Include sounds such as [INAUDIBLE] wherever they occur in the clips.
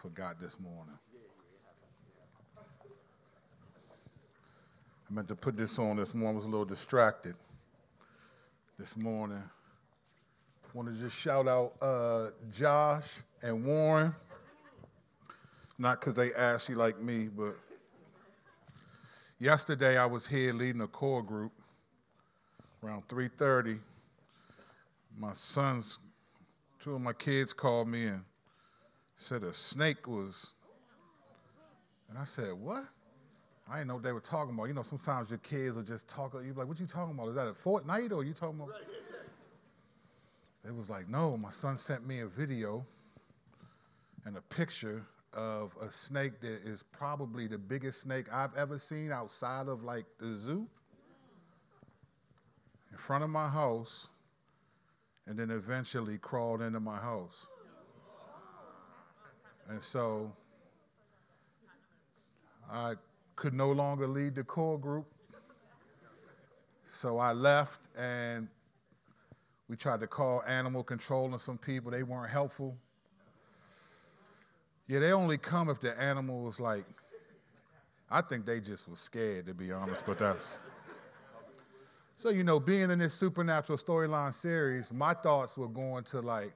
forgot this morning. I meant to put this on this morning. I was a little distracted this morning. I want to just shout out uh, Josh and Warren. Not because they ashy like me, but yesterday I was here leading a core group around 3:30. My sons, two of my kids called me and said a snake was, and I said, what? I didn't know what they were talking about. You know, sometimes your kids will just talk, you're like, what you talking about? Is that a Fortnite or you talking about? It was like, no, my son sent me a video and a picture of a snake that is probably the biggest snake I've ever seen outside of like the zoo in front of my house and then eventually crawled into my house. And so I could no longer lead the core group. So I left and we tried to call animal control and some people. They weren't helpful. Yeah, they only come if the animal was like, I think they just was scared, to be honest, but that's. So, you know, being in this supernatural storyline series, my thoughts were going to like,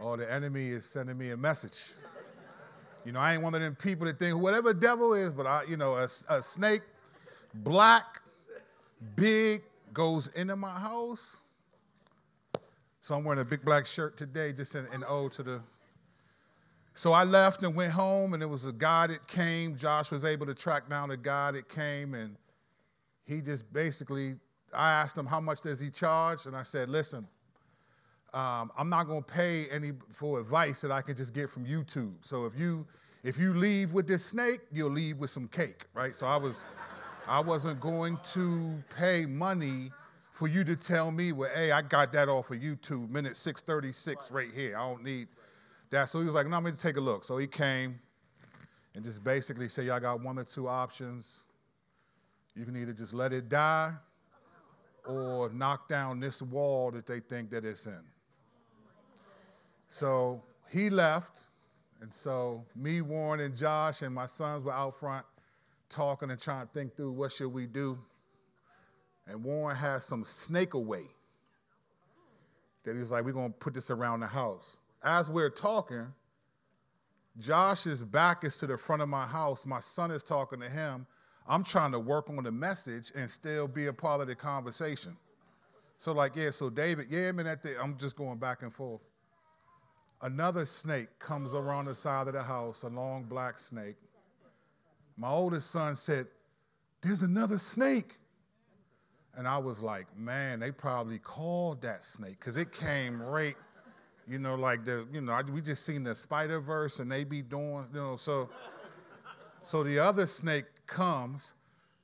oh, the enemy is sending me a message. You know, I ain't one of them people that think whatever devil is, but I, you know, a, a snake, black, big, goes into my house. So I'm wearing a big black shirt today, just in an ode to the. So I left and went home, and it was a guy that came. Josh was able to track down a guy that came, and he just basically, I asked him how much does he charge, and I said, listen, um, I'm not going to pay any for advice that I can just get from YouTube. So if you if you leave with this snake, you'll leave with some cake, right? So I was I wasn't going to pay money for you to tell me, well, hey, I got that off of YouTube, minute 636 right here. I don't need that. So he was like, no, I'm going to take a look. So he came and just basically said, y'all got one or two options. You can either just let it die or knock down this wall that they think that it's in. So he left, and so me, Warren, and Josh and my sons were out front talking and trying to think through what should we do. And Warren has some snake away that he was like, we're going to put this around the house. As we're talking, Josh's back is to the front of my house. My son is talking to him. I'm trying to work on the message and still be a part of the conversation. So, like, yeah, so David, yeah, I mean, I'm just going back and forth another snake comes around the side of the house, a long black snake. My oldest son said, There's another snake. And I was like, Man, they probably called that snake because it came right, you know, like the, you know, we just seen the Spider Verse and they be doing, you know, so. So the other snake comes.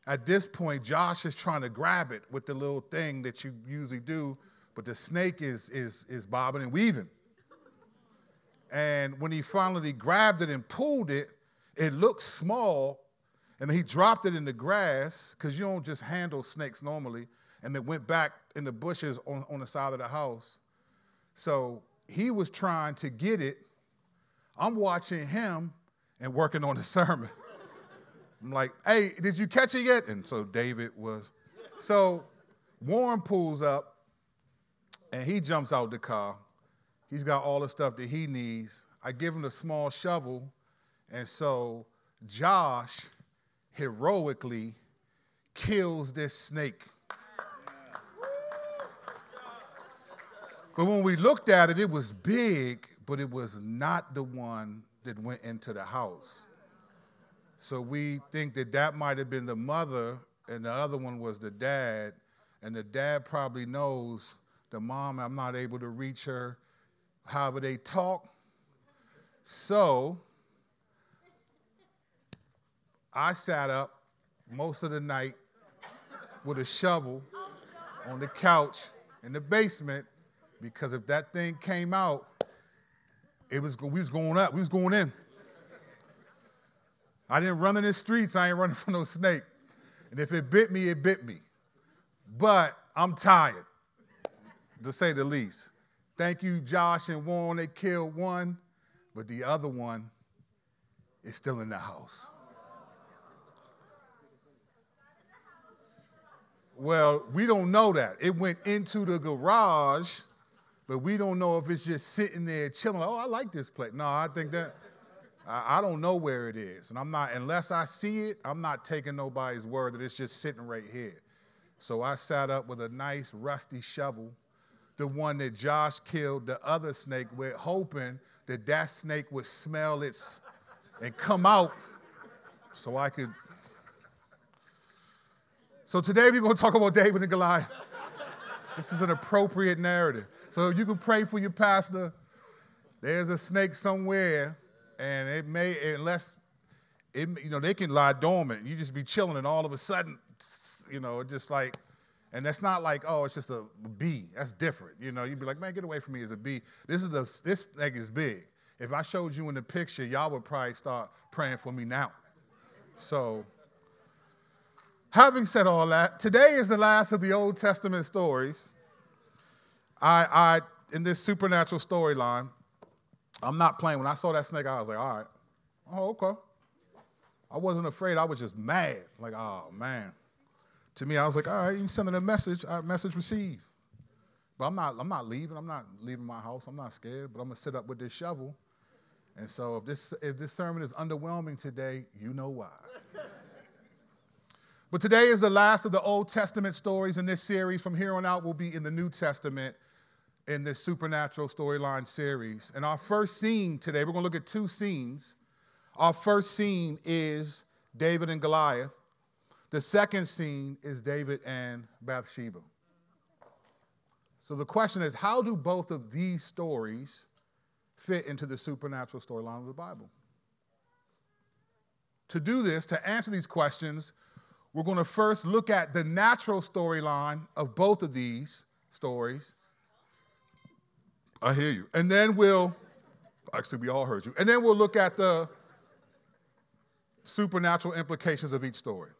At this point, Josh is trying to grab it with the little thing that you usually do, but the snake is, is, is bobbing and weaving. And when he finally grabbed it and pulled it, it looked small. And he dropped it in the grass because you don't just handle snakes normally. And it went back in the bushes on, on the side of the house. So he was trying to get it. I'm watching him and working on the [LAUGHS] sermon. I'm like, hey, did you catch it yet? And so David was. So Warren pulls up and he jumps out the car He's got all the stuff that he needs. I give him a small shovel, and so Josh heroically kills this snake. But when we looked at it, it was big, but it was not the one that went into the house. So we think that that might have been the mother, and the other one was the dad. And the dad probably knows the mom, I'm not able to reach her however they talk. So I sat up most of the night with a shovel on the couch in the basement because if that thing came out, it was we was going up, we was going in. I didn't run in the streets, I ain't running [LAUGHS] from no snake. And if it bit me, it bit me. But I'm tired, to say the least. Thank you, Josh and Warren. They killed one, but the other one is still in the house. Well, we don't know that. It went into the garage, but we don't know if it's just sitting there chilling. Oh, I like this place. No, I think that I, I don't know where it is. And I'm not, unless I see it, I'm not taking nobody's word that it's just sitting right here. So I sat up with a nice rusty shovel, the one that Josh killed the other snake with, hoping that that snake would smell its and come out so I could. So today we're going to talk about David and Goliath. this is an appropriate narrative. So you can pray for your pastor. There's a snake somewhere, and it may, unless, it, you know, they can lie dormant. You just be chilling, and all of a sudden, you know, just like, and that's not like, oh, it's just a bee. That's different. You know, you'd be like, man, get away from me as a bee. This is a, this snake is big. If I showed you in the picture, y'all would probably start praying for me now. So, having said all that, today is the last of the Old Testament stories. I, I in this supernatural storyline, I'm not playing. When I saw that snake, I was like, all right, oh, okay. I wasn't afraid. I was just mad. Like, oh, man. To me, I was like, all right, you sending a message, a message received. But I'm not, I'm not leaving. I'm not leaving my house. I'm not scared, but I'm to sit up with this shovel and so if this, if this sermon is underwhelming today, you know why. [LAUGHS] but today is the last of the Old Testament stories in this series. From here on out, we'll be in the New Testament in this supernatural storyline series. And our first scene today, we're to look at two scenes. Our first scene is David and Goliath. The second scene is David and Bathsheba. So the question is how do both of these stories fit into the supernatural storyline of the Bible. To do this, to answer these questions, we're going to first look at the natural storyline of both of these stories. I hear you. And then we'll, actually, we all heard you. And then we'll look at the supernatural implications of each story.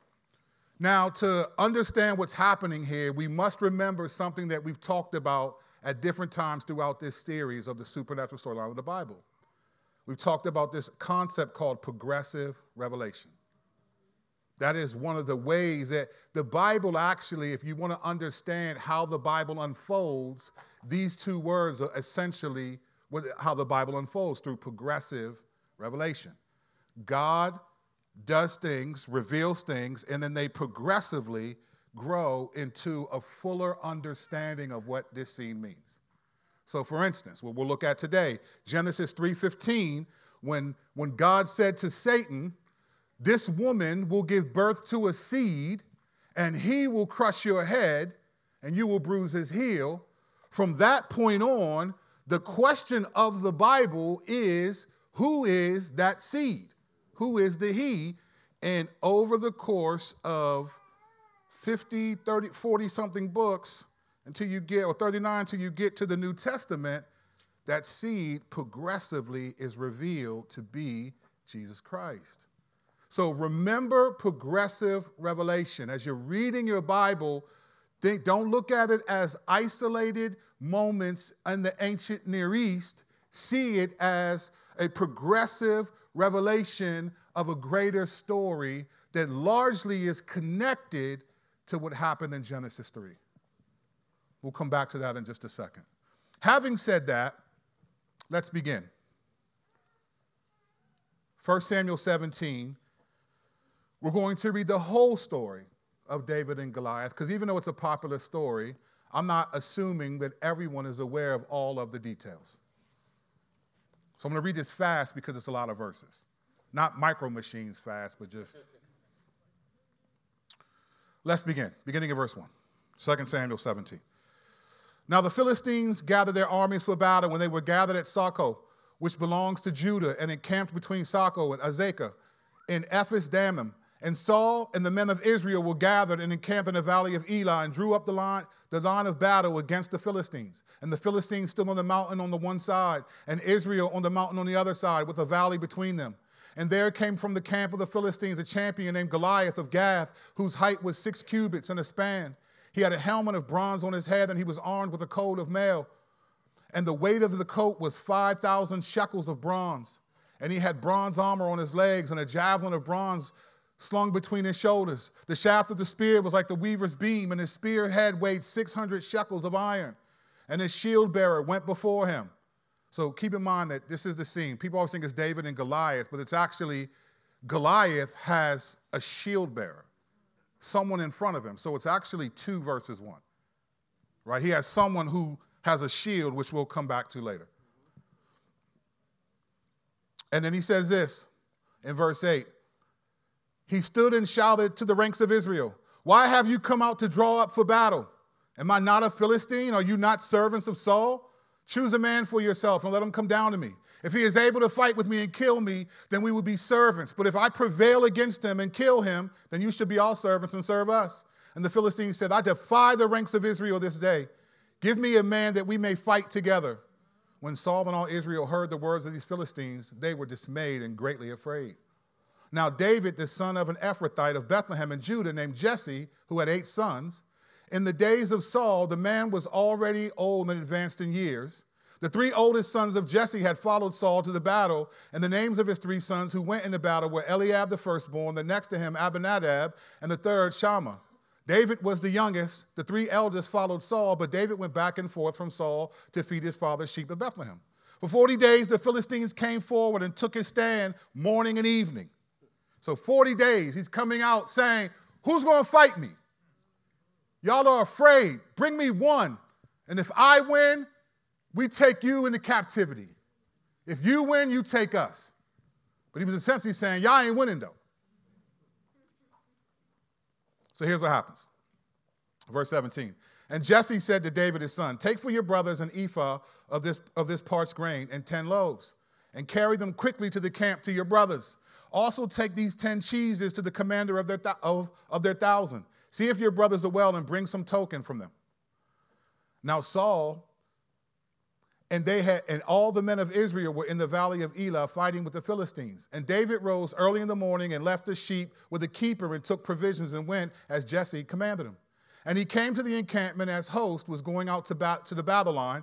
Now, to understand what's happening here, we must remember something that we've talked about at different times throughout this series of the supernatural storyline of the Bible. We've talked about this concept called progressive revelation. That is one of the ways that the Bible actually, if you want to understand how the Bible unfolds, these two words are essentially how the Bible unfolds through progressive revelation. God does things, reveals things, and then they progressively grow into a fuller understanding of what this scene means. So for instance, what we'll look at today, Genesis 3:15, when, when God said to Satan, this woman will give birth to a seed, and he will crush your head, and you will bruise his heel. From that point on, the question of the Bible is who is that seed? Who is the he? And over the course of 50, 30, 40 something books until you get, or 39 until you get to the New Testament, that seed progressively is revealed to be Jesus Christ. So remember progressive revelation. As you're reading your Bible, think, don't look at it as isolated moments in the ancient Near East. See it as a progressive revelation of a greater story that largely is connected to what happened in Genesis 3. We'll come back to that in just a second. Having said that, let's begin. 1 Samuel 17, we're going to read the whole story of David and Goliath, because even though it's a popular story, I'm not assuming that everyone is aware of all of the details. So I'm going to read this fast because it's a lot of verses. Not micro machines fast, but just Let's begin. Beginning of verse 1, 2 Samuel 17. Now the Philistines gathered their armies for battle when they were gathered at Socoh, which belongs to Judah, and encamped between Socoh and Azekah in Ephes Dammim. And Saul and the men of Israel were gathered and encamped in the valley of Elah and drew up the line, the line of battle against the Philistines. And the Philistines stood on the mountain on the one side, and Israel on the mountain on the other side, with a valley between them. And there came from the camp of the Philistines a champion named Goliath of Gath, whose height was six cubits and a span. He had a helmet of bronze on his head, and he was armed with a coat of mail. And the weight of the coat was 5,000 shekels of bronze. and he had bronze armor on his legs and a javelin of bronze slung between his shoulders. The shaft of the spear was like the weaver's beam, and his spear head weighed 600 shekels of iron. And his shield bearer went before him. So keep in mind that this is the scene. People always think it's David and Goliath, but it's actually Goliath has a shield bearer, someone in front of him. So it's actually two verses one, right? He has someone who has a shield, which we'll come back to later. And then he says this in verse 8 He stood and shouted to the ranks of Israel, Why have you come out to draw up for battle? Am I not a Philistine? Are you not servants of Saul? Choose a man for yourself and let him come down to me. If he is able to fight with me and kill me, then we will be servants. But if I prevail against him and kill him, then you should be all servants and serve us. And the Philistines said, I defy the ranks of Israel this day. Give me a man that we may fight together. When Saul and all Israel heard the words of these Philistines, they were dismayed and greatly afraid. Now, David, the son of an Ephrathite of Bethlehem in Judah, named Jesse, who had eight sons, in the days of Saul, the man was already old and advanced in years. The three oldest sons of Jesse had followed Saul to the battle, and the names of his three sons who went into battle were Eliab the firstborn, the next to him Abinadab, and the third Shammah. David was the youngest. The three eldest followed Saul, but David went back and forth from Saul to feed his father's sheep at Bethlehem. For 40 days, the Philistines came forward and took his stand morning and evening. So, 40 days, he's coming out saying, Who's going to fight me? Y'all are afraid. Bring me one. And if I win, we take you into captivity. If you win, you take us. But he was essentially saying, Y'all ain't winning though. So here's what happens. Verse 17. And Jesse said to David his son, Take for your brothers an ephah of this, of this parched grain and 10 loaves, and carry them quickly to the camp to your brothers. Also take these 10 cheeses to the commander of their, th- of, of their thousand See if your brothers are well and bring some token from them. Now Saul and they had and all the men of Israel were in the valley of Elah fighting with the Philistines. And David rose early in the morning and left the sheep with a keeper and took provisions and went as Jesse commanded him. And he came to the encampment as host was going out to, ba- to the battle line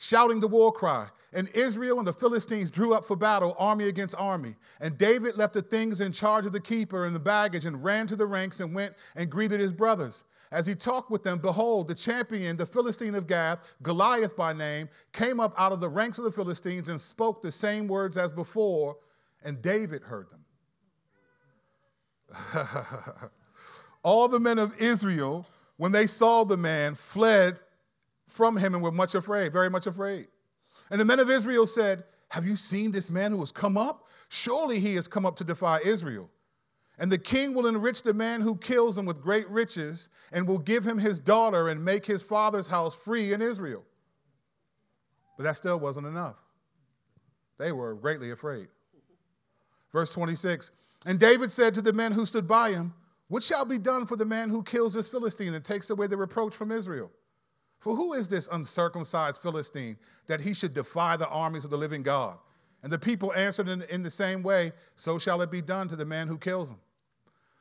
shouting the war cry. And Israel and the Philistines drew up for battle, army against army. And David left the things in charge of the keeper and the baggage and ran to the ranks and went and greeted his brothers. As he talked with them, behold, the champion, the Philistine of Gath, Goliath by name, came up out of the ranks of the Philistines and spoke the same words as before, and David heard them. [LAUGHS] All the men of Israel, when they saw the man, fled from him and were much afraid, very much afraid. And the men of Israel said, Have you seen this man who has come up? Surely he has come up to defy Israel. And the king will enrich the man who kills him with great riches and will give him his daughter and make his father's house free in Israel. But that still wasn't enough. They were greatly afraid. Verse 26 And David said to the men who stood by him, What shall be done for the man who kills this Philistine and takes away the reproach from Israel? For who is this uncircumcised Philistine that he should defy the armies of the living God? And the people answered in, in the same way, So shall it be done to the man who kills him.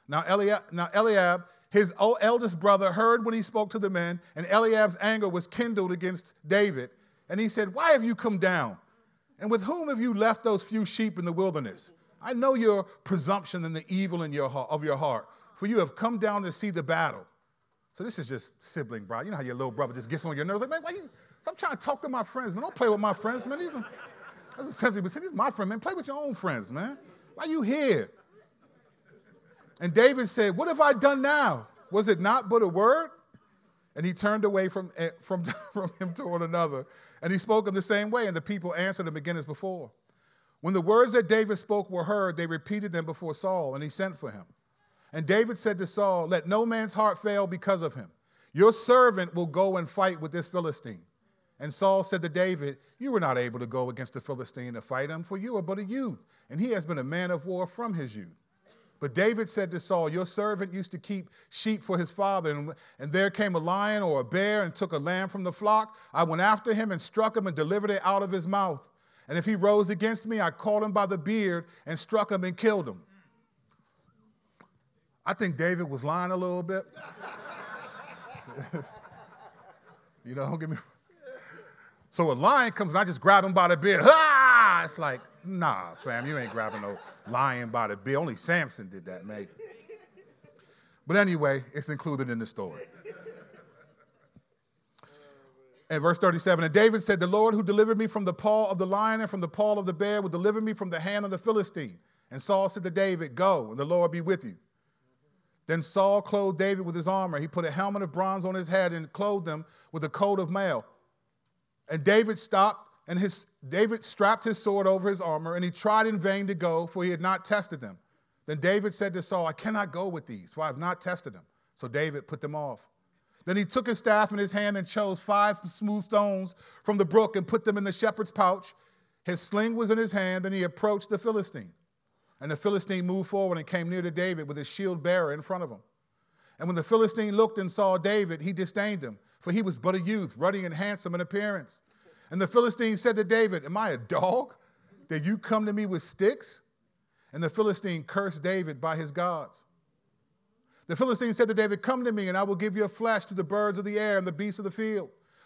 Now Eliab, now Eliab, his eldest brother, heard when he spoke to the men, and Eliab's anger was kindled against David. And he said, Why have you come down? And with whom have you left those few sheep in the wilderness? I know your presumption and the evil in your of your heart, for you have come down to see the battle. So this is just sibling, bro. You know how your little brother just gets on your nerves. Like, man, why you stop trying to talk to my friends, man. Don't play with my friends, man. These are, that's essentially, but see, these my friend, man. Play with your own friends, man. Why you here? And David said, What have I done now? Was it not but a word? And he turned away from, eh, from, [LAUGHS] from him toward another. And he spoke in the same way, and the people answered him again as before. When the words that David spoke were heard, they repeated them before Saul, and he sent for him. And David said to Saul, Let no man's heart fail because of him. Your servant will go and fight with this Philistine. And Saul said to David, You were not able to go against the Philistine to fight him, for you are but a youth, and he has been a man of war from his youth. But David said to Saul, Your servant used to keep sheep for his father, and, and there came a lion or a bear and took a lamb from the flock. I went after him and struck him and delivered it out of his mouth. And if he rose against me, I caught him by the beard and struck him and killed him. I think David was lying a little bit. you know, don't get me. So a lion comes and I just grab him by the beard. Ah! it's like, nah, fam, you ain't grabbing no lion by the beard. Only Samson did that, mate. But anyway, it's included in the story. And verse 37, and David said, The Lord who delivered me from the paw of the lion and from the paw of the bear will deliver me from the hand of the Philistine. And Saul said to David, Go, and the Lord be with you. Then Saul clothed David with his armor. He put a helmet of bronze on his head and clothed him with a coat of mail. And David stopped, and his, David strapped his sword over his armor, and he tried in vain to go, for he had not tested them. Then David said to Saul, I cannot go with these, for I have not tested them. So David put them off. Then he took his staff in his hand and chose five smooth stones from the brook and put them in the shepherd's pouch. His sling was in his hand, and he approached the Philistine. And the Philistine moved forward and came near to David with his shield bearer in front of him. And when the Philistine looked and saw David, he disdained him, for he was but a youth, ruddy and handsome in appearance. And the Philistine said to David, Am I a dog that you come to me with sticks? And the Philistine cursed David by his gods. The Philistine said to David, Come to me, and I will give your flesh to the birds of the air and the beasts of the field.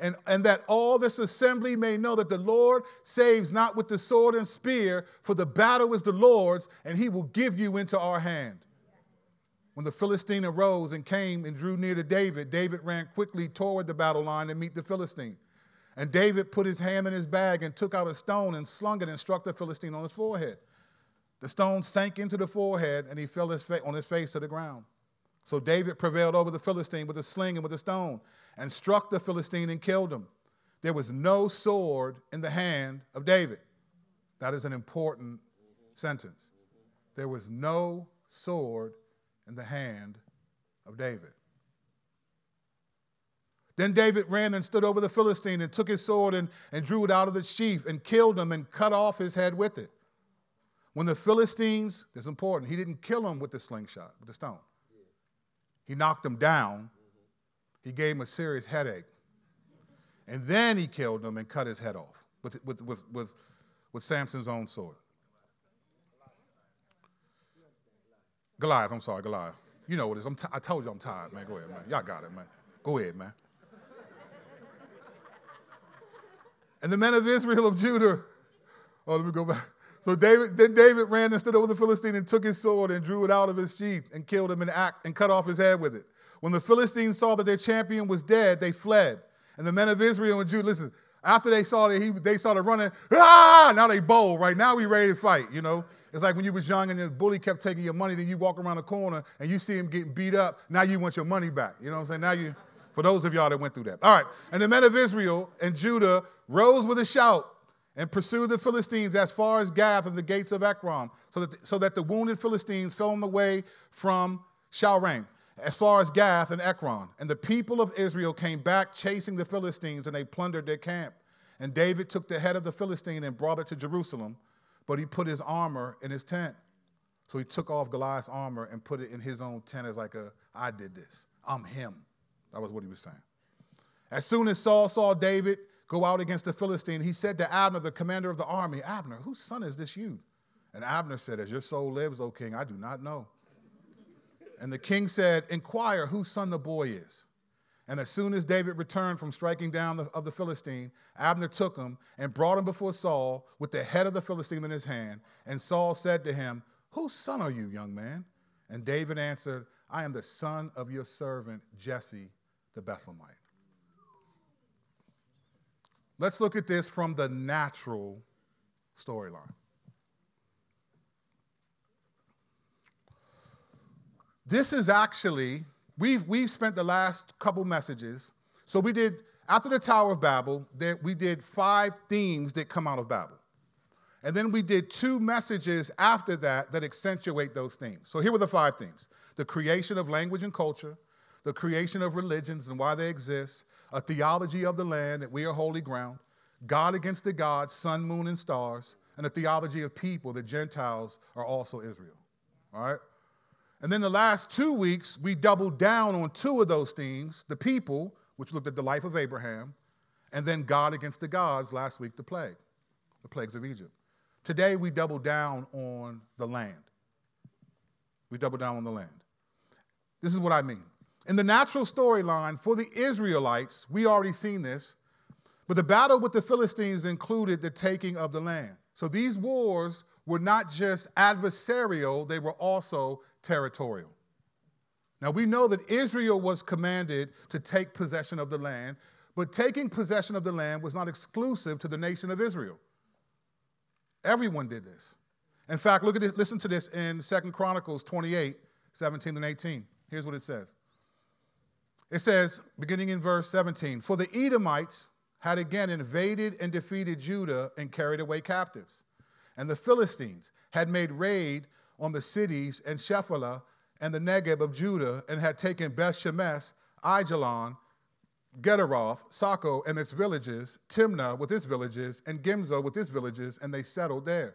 and, and that all this assembly may know that the Lord saves not with the sword and spear, for the battle is the Lord's, and he will give you into our hand. When the Philistine arose and came and drew near to David, David ran quickly toward the battle line to meet the Philistine. And David put his hand in his bag and took out a stone and slung it and struck the Philistine on his forehead. The stone sank into the forehead, and he fell his fa- on his face to the ground. So David prevailed over the Philistine with a sling and with a stone and struck the Philistine and killed him. There was no sword in the hand of David. That is an important sentence. There was no sword in the hand of David. Then David ran and stood over the Philistine and took his sword and, and drew it out of the sheath and killed him and cut off his head with it. When the Philistines, this is important, he didn't kill him with the slingshot, with the stone. He knocked him down he gave him a serious headache. And then he killed him and cut his head off with, with, with, with, with Samson's own sword. Goliath, I'm sorry, Goliath. You know what it is. I'm t- I told you I'm tired, man. Go ahead, man. Y'all got it, man. Go ahead, man. and the men of Israel of Judah, oh, let me go back. So David, then David ran and stood over the Philistine and took his sword and drew it out of his sheath and killed him in act and cut off his head with it. When the Philistines saw that their champion was dead, they fled. And the men of Israel and Judah, listen, after they saw that he, they started running, ah, now they bold, right? Now we ready to fight, you know? It's like when you was young and the bully kept taking your money, then you walk around the corner and you see him getting beat up. Now you want your money back. You know what I'm saying? Now you, for those of y'all that went through that. All right. And the men of Israel and Judah rose with a shout and pursued the Philistines as far as Gath and the gates of Ekron, so that, the, so that the wounded Philistines fell on the way from Shaaraim as far as Gath and Ekron. And the people of Israel came back chasing the Philistines, and they plundered their camp. And David took the head of the Philistine and brought it to Jerusalem, but he put his armor in his tent. So he took off Goliath's armor and put it in his own tent as like a, I did this. I'm him. That was what he was saying. As soon as Saul saw David go out against the Philistine, he said to Abner, the commander of the army, Abner, whose son is this youth? And Abner said, As your soul lives, O king, I do not know. And the king said, Inquire whose son the boy is. And as soon as David returned from striking down the, of the Philistine, Abner took him and brought him before Saul with the head of the Philistine in his hand. And Saul said to him, Whose son are you, young man? And David answered, I am the son of your servant Jesse the Bethlehemite. Let's look at this from the natural storyline. This is actually, we've, we've spent the last couple messages. So we did, after the Tower of Babel, there, we did five themes that come out of Babel. And then we did two messages after that that accentuate those themes. So here were the five themes the creation of language and culture, the creation of religions and why they exist, a theology of the land that we are holy ground, God against the gods, sun, moon, and stars, and a theology of people, the Gentiles are also Israel. all right? And then the last two weeks, we doubled down on two of those themes the people, which looked at the life of Abraham, and then God against the gods last week, the plague, the plagues of Egypt. Today, we double down on the land. We double down on the land. This is what I mean. In the natural storyline for the Israelites, we already seen this, but the battle with the Philistines included the taking of the land. So these wars were not just adversarial, they were also territorial. Now we know that Israel was commanded to take possession of the land, but taking possession of the land was not exclusive to the nation of Israel. Everyone did this. In fact, look at this, listen to this in Second Chronicles 28, 17 and 18. Here's what it says. It says, beginning in verse 17, For the Edomites had again invaded and defeated Judah and carried away captives. And the Philistines had made raid on the cities and Shephelah and the Negeb of Judah and had taken Beth Shemesh, Aijalon, Gederoth, Socoh and its villages, Timnah with its villages, and Gimzo with its villages, and they settled there.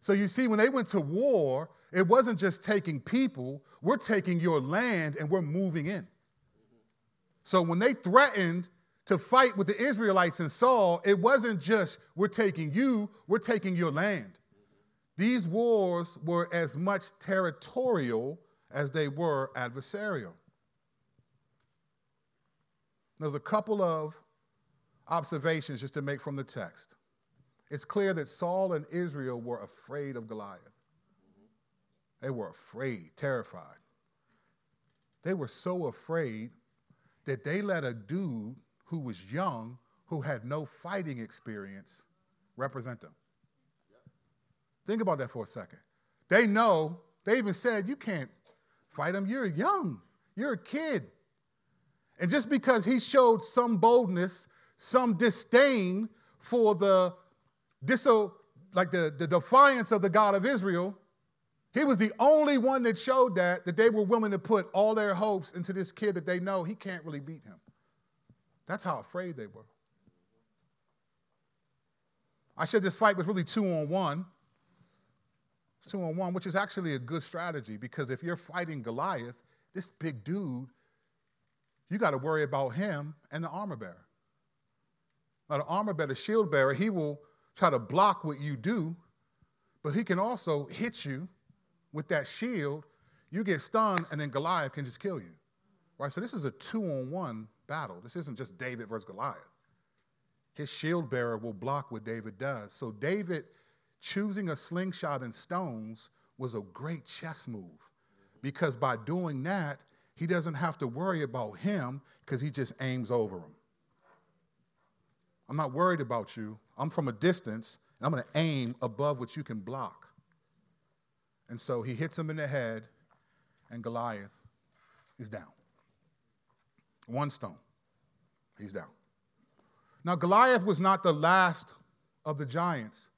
So you see, when they went to war, it wasn't just taking people, we're taking your land and we're moving in. So when they threatened to fight with the Israelites and Saul, it wasn't just, we're taking you, we're taking your land. These wars were as much territorial as they were adversarial. There's a couple of observations just to make from the text. It's clear that Saul and Israel were afraid of Goliath. They were afraid, terrified. They were so afraid that they let a dude who was young, who had no fighting experience, represent them. Think about that for a second. They know, they even said, You can't fight him. You're young, you're a kid. And just because he showed some boldness, some disdain for the diso, like the, the defiance of the God of Israel, he was the only one that showed that, that they were willing to put all their hopes into this kid that they know he can't really beat him. That's how afraid they were. I said this fight was really two on one. It's two on one, which is actually a good strategy because if you're fighting Goliath, this big dude, you got to worry about him and the armor bearer. Now, the armor bearer, the shield bearer, he will try to block what you do, but he can also hit you with that shield. You get stunned, and then Goliath can just kill you. Right? So, this is a two on one battle. This isn't just David versus Goliath. His shield bearer will block what David does. So, David choosing a slingshot and stones was a great chess move because by doing that, he doesn't have to worry about him because he just aims over him. I'm not worried about you. I'm from a distance, and I'm going to aim above what you can block. And so he hits him in the head, and Goliath is down. One stone. He's down. Now, Goliath was not the last of the giants,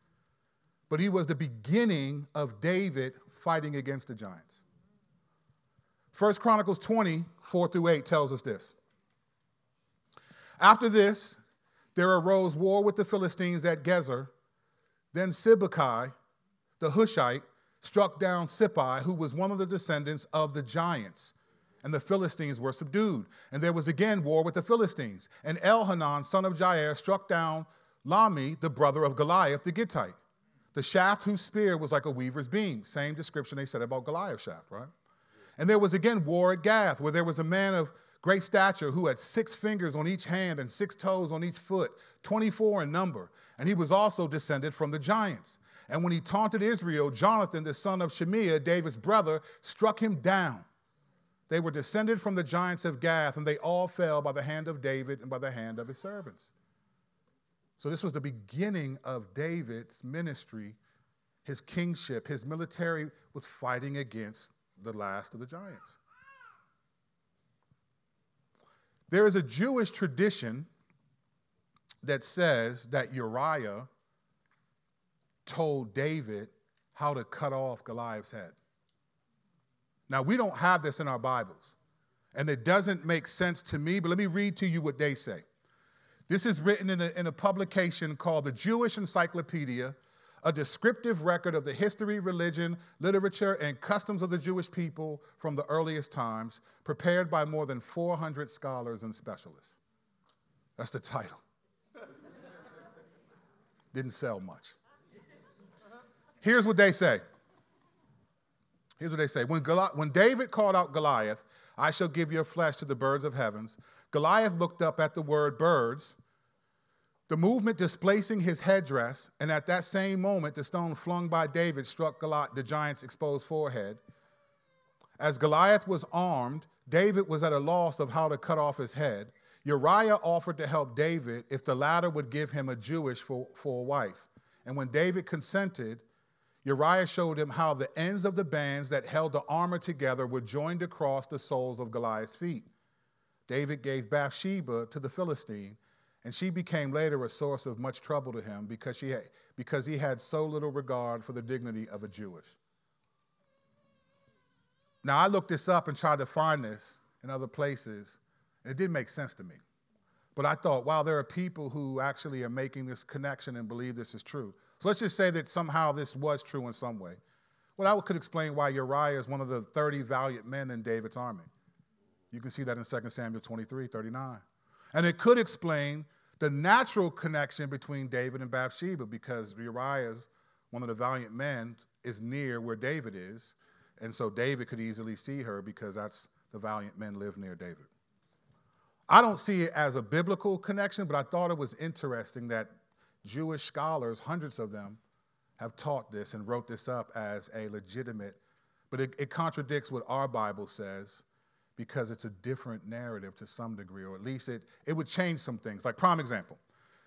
but he was the beginning of David fighting against the giants. First Chronicles 20, 4 through 8 tells us this. After this, there arose war with the Philistines at Gezer. Then Sibbecai, the Hushite, struck down Sippai, who was one of the descendants of the giants and the Philistines were subdued. And there was again war with the Philistines. And Elhanan, son of Jair, struck down Lahmi, the brother of Goliath the Gittite, the shaft whose spear was like a weaver's beam. Same description they said about Goliath's shaft, right? And there was again war at Gath, where there was a man of great stature who had six fingers on each hand and six toes on each foot, 24 in number. And he was also descended from the giants. And when he taunted Israel, Jonathan, the son of Shimea, David's brother, struck him down they were descended from the giants of Gath, and they all fell by the hand of David and by the hand of his servants. So, this was the beginning of David's ministry, his kingship, his military was fighting against the last of the giants. There is a Jewish tradition that says that Uriah told David how to cut off Goliath's head. Now, we don't have this in our Bibles, and it doesn't make sense to me, but let me read to you what they say. This is written in a, in a publication called the Jewish Encyclopedia a descriptive record of the history, religion, literature, and customs of the Jewish people from the earliest times, prepared by more than 400 scholars and specialists. That's the title. [LAUGHS] Didn't sell much. Here's what they say. Here's what they say. When, Goli- when David called out Goliath, I shall give your flesh to the birds of heavens, Goliath looked up at the word birds, the movement displacing his headdress, and at that same moment, the stone flung by David struck Goliath, the giant's exposed forehead. As Goliath was armed, David was at a loss of how to cut off his head. Uriah offered to help David if the latter would give him a Jewish for, for a wife. And when David consented, Uriah showed him how the ends of the bands that held the armor together were joined across the soles of Goliath's feet. David gave Bathsheba to the Philistine, and she became later a source of much trouble to him because, she had, because he had so little regard for the dignity of a Jewish. Now, I looked this up and tried to find this in other places, and it didn't make sense to me. But I thought, wow, there are people who actually are making this connection and believe this is true. So let's just say that somehow this was true in some way. Well, that could explain why Uriah is one of the 30 valiant men in David's army. You can see that in 2 Samuel 23, 39. And it could explain the natural connection between David and Bathsheba because Uriah's one of the valiant men is near where David is. And so David could easily see her because that's the valiant men live near David. I don't see it as a biblical connection, but I thought it was interesting that Jewish scholars, hundreds of them, have taught this and wrote this up as a legitimate, but it, it contradicts what our Bible says because it's a different narrative to some degree, or at least it, it would change some things. Like, prime example.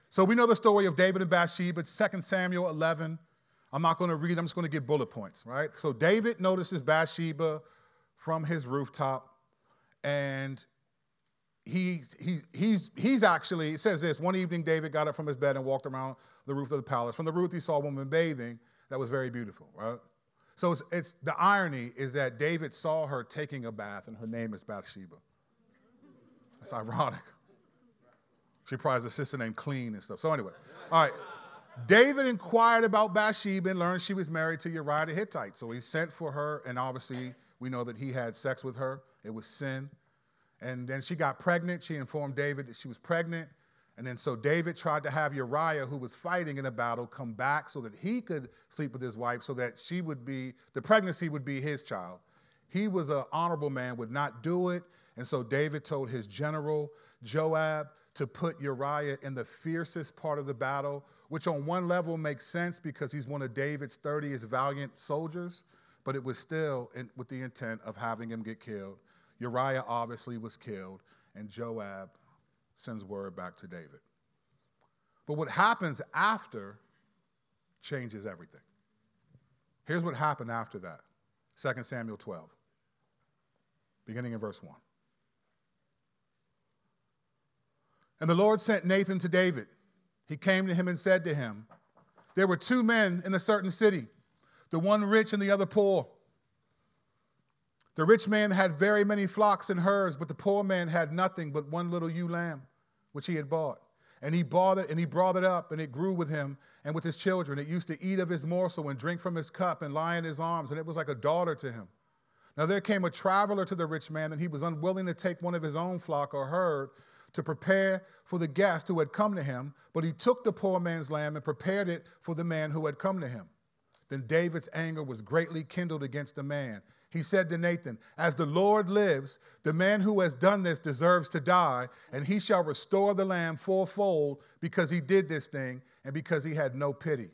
So we know the story of David and Bathsheba, it's 2 Samuel 11. I'm not going to read, I'm just going to give bullet points, right? So David notices Bathsheba from his rooftop, and he, he, he's, he's actually, it says this one evening, David got up from his bed and walked around the roof of the palace. From the roof, he saw a woman bathing that was very beautiful, right? So it's, it's, the irony is that David saw her taking a bath, and her name is Bathsheba. That's ironic. She probably has a sister named Clean and stuff. So anyway, all right. David inquired about Bathsheba and learned she was married to Uriah the Hittite. So he sent for her, and obviously we know that he had sex with her. It was sin. And then she got pregnant. She informed David that she was pregnant. And then so David tried to have Uriah, who was fighting in a battle, come back so that he could sleep with his wife so that she would be, the pregnancy would be his child. He was an honorable man, would not do it. And so David told his general, Joab, to put Uriah in the fiercest part of the battle, which on one level makes sense because he's one of David's 30th valiant soldiers, but it was still in, with the intent of having him get killed. Uriah obviously was killed, and Joab sends word back to David. But what happens after changes everything. Here's what happened after that 2 Samuel 12, beginning in verse 1. And the Lord sent Nathan to David. He came to him and said to him, There were two men in a certain city, the one rich and the other poor. The rich man had very many flocks and herds, but the poor man had nothing but one little ewe lamb, which he had bought. And he bought it, and he brought it up, and it grew with him and with his children. It used to eat of his morsel and drink from his cup and lie in his arms, and it was like a daughter to him. Now there came a traveler to the rich man, and he was unwilling to take one of his own flock or herd to prepare for the guest who had come to him, but he took the poor man's lamb and prepared it for the man who had come to him. Then David's anger was greatly kindled against the man he said to Nathan, As the Lord lives, the man who has done this deserves to die, and he shall restore the lamb fourfold because he did this thing and because he had no pity.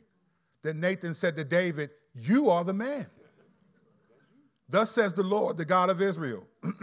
Then Nathan said to David, You are the man. Thus says the Lord, the God of Israel [CLEARS THROAT]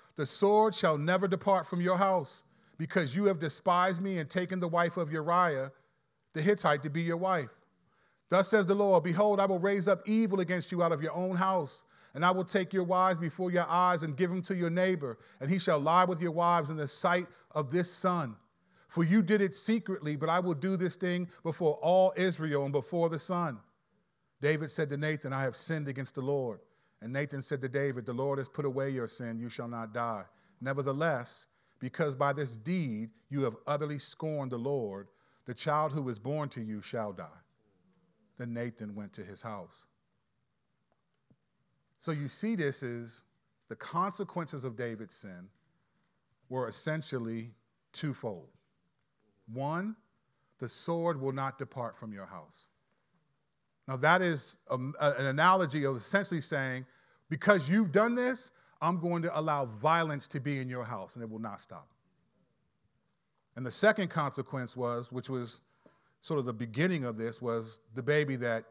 the sword shall never depart from your house, because you have despised me and taken the wife of Uriah the Hittite to be your wife. Thus says the Lord Behold, I will raise up evil against you out of your own house. And I will take your wives before your eyes and give them to your neighbor, and he shall lie with your wives in the sight of this sun. For you did it secretly, but I will do this thing before all Israel and before the sun. David said to Nathan, I have sinned against the Lord. And Nathan said to David, The Lord has put away your sin, you shall not die. Nevertheless, because by this deed you have utterly scorned the Lord, the child who is born to you shall die. Then Nathan went to his house. So you see, this is the consequences of David's sin were essentially twofold. One, the sword will not depart from your house. Now, that is a, a, an analogy of essentially saying, because you've done this, I'm going to allow violence to be in your house, and it will not stop. And the second consequence was, which was sort of the beginning of this, was the baby that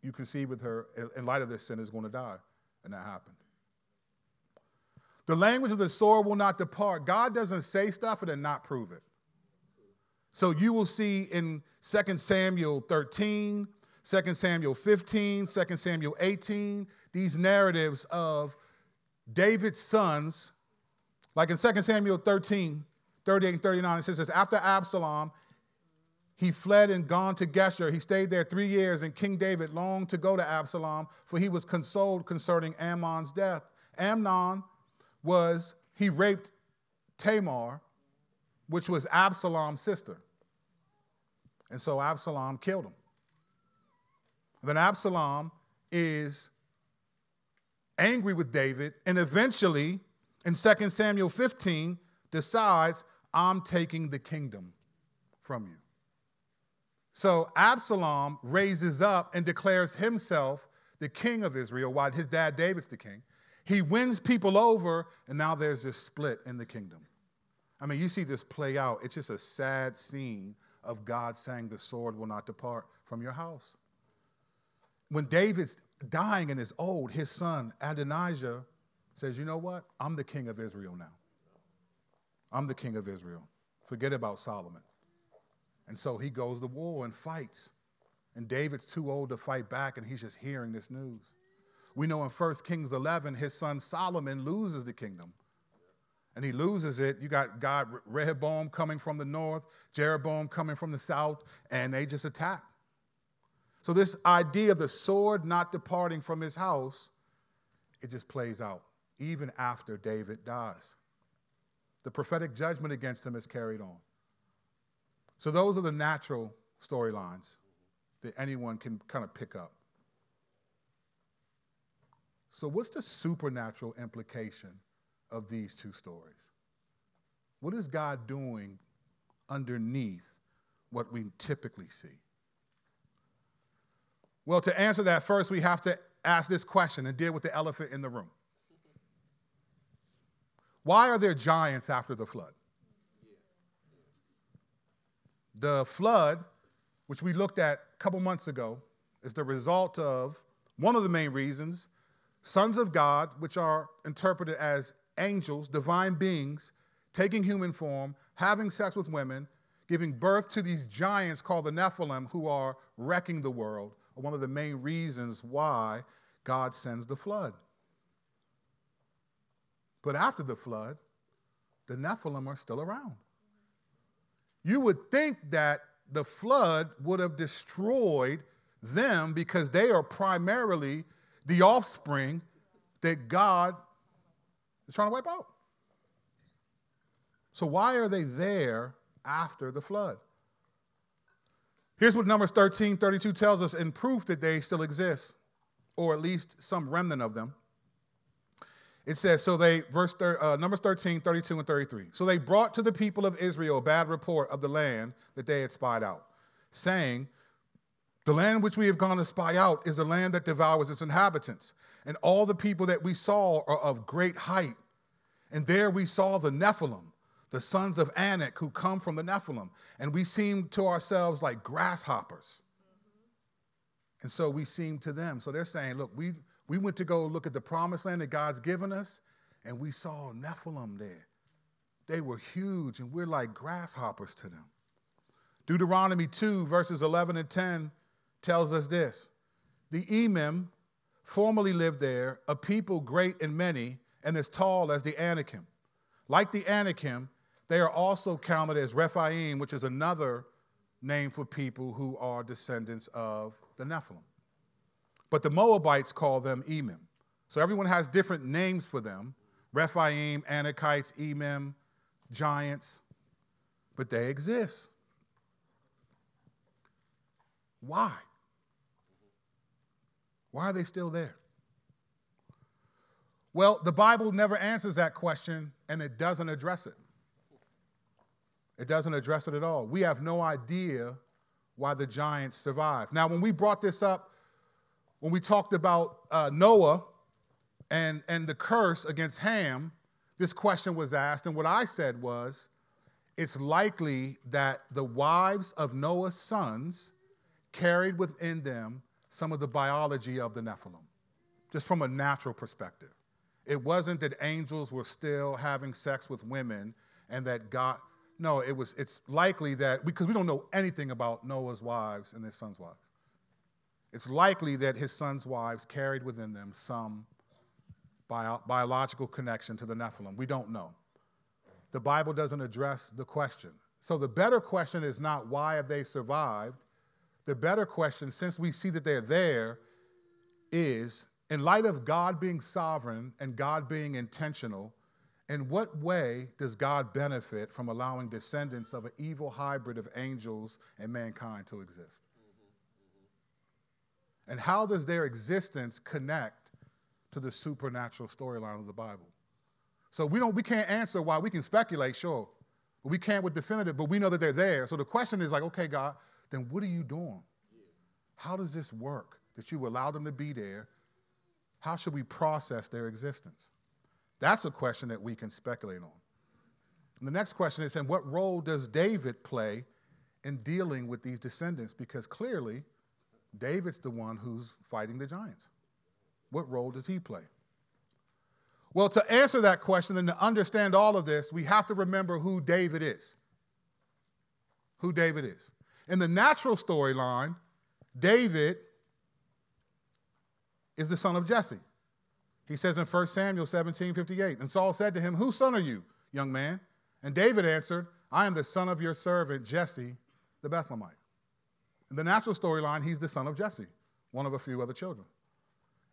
you conceive with her in light of this sin is going to die. And that happened. The language of the sword will not depart. God doesn't say stuff and then not prove it. So you will see in 2 Samuel 13, 2 Samuel 15, 2 Samuel 18, these narratives of David's sons, like in 2 Samuel 13, 38 and 39, it says this After Absalom, he fled and gone to Geshur. He stayed there three years, and King David longed to go to Absalom, for he was consoled concerning Amnon's death. Amnon was, he raped Tamar, which was Absalom's sister. And so Absalom killed him. Then Absalom is angry with David and eventually, in 2 Samuel 15, decides, I'm taking the kingdom from you. So Absalom raises up and declares himself the king of Israel while his dad David's the king. He wins people over, and now there's this split in the kingdom. I mean, you see this play out. It's just a sad scene of God saying, The sword will not depart from your house. When David's dying and is old, his son Adonijah says, You know what? I'm the king of Israel now. I'm the king of Israel. Forget about Solomon. And so he goes to war and fights. And David's too old to fight back, and he's just hearing this news. We know in 1 Kings 11, his son Solomon loses the kingdom and he loses it. You got God, Rehoboam coming from the north, Jeroboam coming from the south, and they just attack. So, this idea of the sword not departing from his house, it just plays out even after David dies. The prophetic judgment against him is carried on. So, those are the natural storylines that anyone can kind of pick up. So, what's the supernatural implication of these two stories? What is God doing underneath what we typically see? Well, to answer that, first we have to ask this question and deal with the elephant in the room. Why are there giants after the flood? The flood, which we looked at a couple months ago, is the result of one of the main reasons sons of God, which are interpreted as angels, divine beings, taking human form, having sex with women, giving birth to these giants called the Nephilim who are wrecking the world, one of the main reasons why God sends the flood. But after the flood, the Nephilim are still around. You would think that the flood would have destroyed them because they are primarily the offspring that God is trying to wipe out. So, why are they there after the flood? Here's what Numbers 13 32 tells us in proof that they still exist, or at least some remnant of them. It says, so they, verse uh, Numbers 13, 32, and 33. So they brought to the people of Israel a bad report of the land that they had spied out, saying, The land which we have gone to spy out is a land that devours its inhabitants and all the people that we saw are of great height. And there we saw the Nephilim, the sons of Anak, who come from the Nephilim. And we seem to ourselves like grasshoppers. And so we seem to them. So they're saying, look, we, we went to go look at the promised land that God's given us, and we saw Nephilim there. They were huge, and we're like grasshoppers to them. Deuteronomy 2, verses 11 and 10 tells us this The Emim formerly lived there, a people great and many, and as tall as the Anakim. Like the Anakim, they are also counted as Rephaim, which is another name for people who are descendants of the Nephilim. But the Moabites call them Emim. So everyone has different names for them Rephaim, Anakites, Emim, giants, but they exist. Why? Why are they still there? Well, the Bible never answers that question and it doesn't address it. It doesn't address it at all. We have no idea why the giants survived. Now, when we brought this up, when we talked about uh, Noah and, and the curse against Ham, this question was asked, and what I said was it's likely that the wives of Noah's sons carried within them some of the biology of the Nephilim, just from a natural perspective. It wasn't that angels were still having sex with women and that God, no, it was, it's likely that, because we don't know anything about Noah's wives and his son's wives. It's likely that his son's wives carried within them some bio- biological connection to the Nephilim. We don't know. The Bible doesn't address the question. So the better question is not why have they survived? The better question, since we see that they're there, is in light of God being sovereign and God being intentional, in what way does God benefit from allowing descendants of an evil hybrid of angels and mankind to exist? And how does their existence connect to the supernatural storyline of the Bible? So we don't we can't answer why we can speculate, sure. But we can't with definitive, but we know that they're there. So the question is like, okay, God, then what are you doing? How does this work that you allow them to be there? How should we process their existence? That's a question that we can speculate on. And the next question is, and what role does David play in dealing with these descendants? Because clearly, David's the one who's fighting the giants. What role does he play? Well, to answer that question and to understand all of this, we have to remember who David is. Who David is. In the natural storyline, David is the son of Jesse. He says in 1 Samuel 17 58, and Saul said to him, Whose son are you, young man? And David answered, I am the son of your servant Jesse the Bethlehemite. In the natural storyline, he's the son of Jesse, one of a few other children.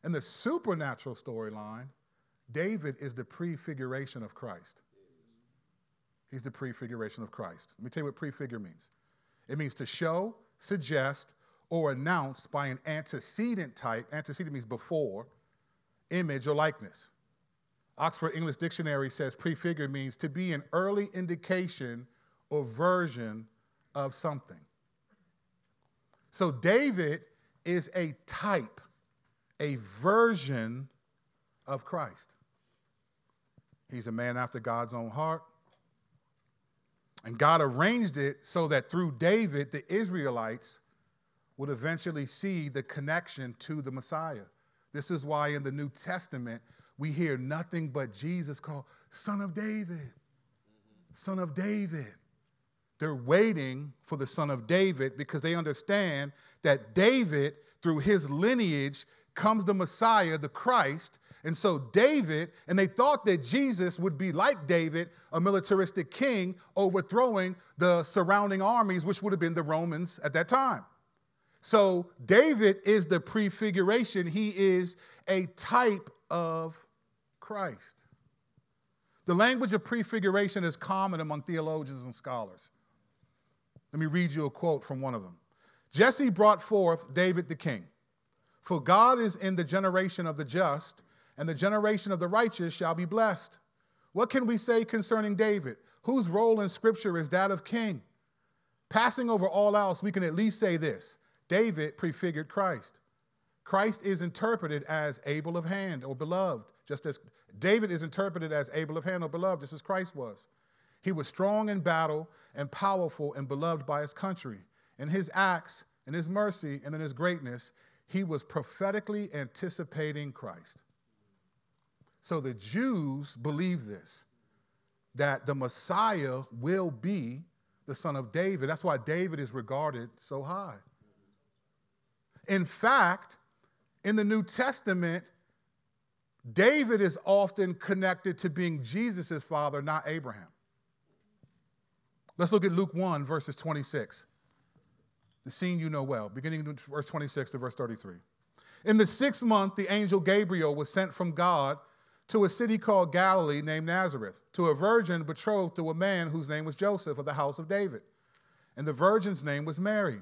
In the supernatural storyline, David is the prefiguration of Christ. He's the prefiguration of Christ. Let me tell you what prefigure means it means to show, suggest, or announce by an antecedent type. Antecedent means before, image, or likeness. Oxford English Dictionary says prefigure means to be an early indication or version of something. So David is a type, a version of Christ. He's a man after God's own heart. And God arranged it so that through David, the Israelites would eventually see the connection to the Messiah. This is why in the New Testament, we hear nothing but Jesus called Son of David. Son of David. They're waiting for the Son of David because they understand that David, through his lineage, comes the Messiah, the Christ, and so David, and they thought that Jesus would be like David, a militaristic king, overthrowing the surrounding armies, which would have been the Romans at that time. So David is the prefiguration, he is a type of Christ. The language of prefiguration is common among theologians and scholars. Let me read you a quote from one of them. Jesse brought forth David the king. For God is in the generation of the just and the generation of the righteous shall be blessed. What can we say concerning David, whose role in Scripture is that of king? Passing over all else, we can at least say this David prefigured Christ. Christ is interpreted as able of hand or beloved, just as David is interpreted as able of hand or beloved, just as Christ was. He was strong in battle and powerful and beloved by his country. In his acts, in his mercy, and in his greatness, he was prophetically anticipating Christ. So the Jews believe this that the Messiah will be the son of David. That's why David is regarded so high. In fact, in the New Testament, David is often connected to being Jesus' father, not Abraham. Let's look at Luke 1, verses 26. The scene you know well, beginning in verse 26 to verse 33. In the sixth month, the angel Gabriel was sent from God to a city called Galilee named Nazareth, to a virgin betrothed to a man whose name was Joseph of the house of David. And the virgin's name was Mary.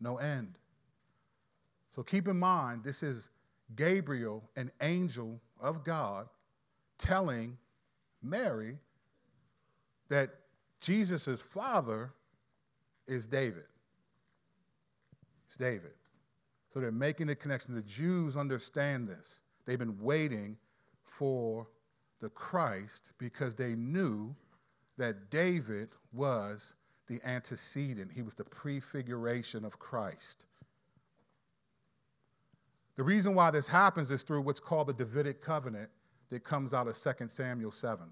no end. So keep in mind, this is Gabriel, an angel of God, telling Mary that Jesus' father is David. It's David. So they're making the connection. The Jews understand this. They've been waiting for the Christ because they knew that David was the antecedent, he was the prefiguration of Christ. The reason why this happens is through what's called the Davidic covenant that comes out of 2 Samuel 7.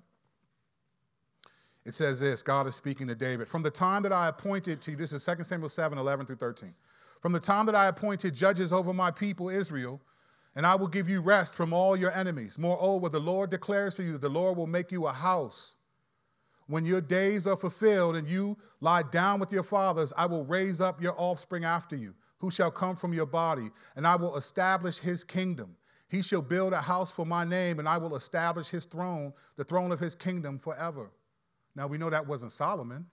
It says this God is speaking to David. From the time that I appointed to you, this is 2 Samuel 7 11 through 13. From the time that I appointed judges over my people Israel, and I will give you rest from all your enemies. Moreover, the Lord declares to you that the Lord will make you a house. When your days are fulfilled and you lie down with your fathers, I will raise up your offspring after you who shall come from your body, and I will establish his kingdom. He shall build a house for my name, and I will establish his throne, the throne of his kingdom forever. Now we know that wasn't Solomon,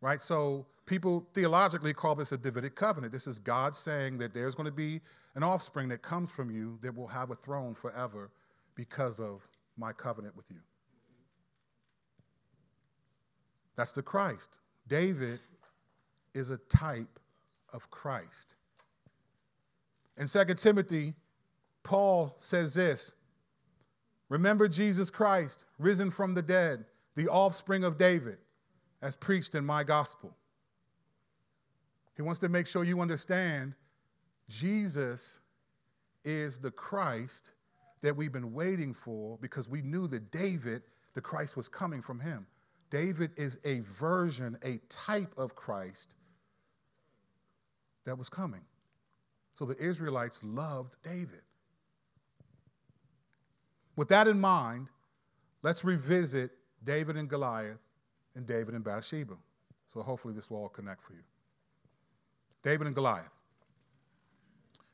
right? So people theologically call this a Davidic covenant. This is God saying that there's going to be an offspring that comes from you that will have a throne forever because of my covenant with you. That's the Christ. David is a type of Christ. In 2 Timothy, Paul says this Remember Jesus Christ, risen from the dead, the offspring of David, as preached in my gospel. He wants to make sure you understand Jesus is the Christ that we've been waiting for because we knew that David, the Christ, was coming from him. David is a version, a type of Christ that was coming. So the Israelites loved David. With that in mind, let's revisit David and Goliath and David and Bathsheba. So hopefully this will all connect for you. David and Goliath,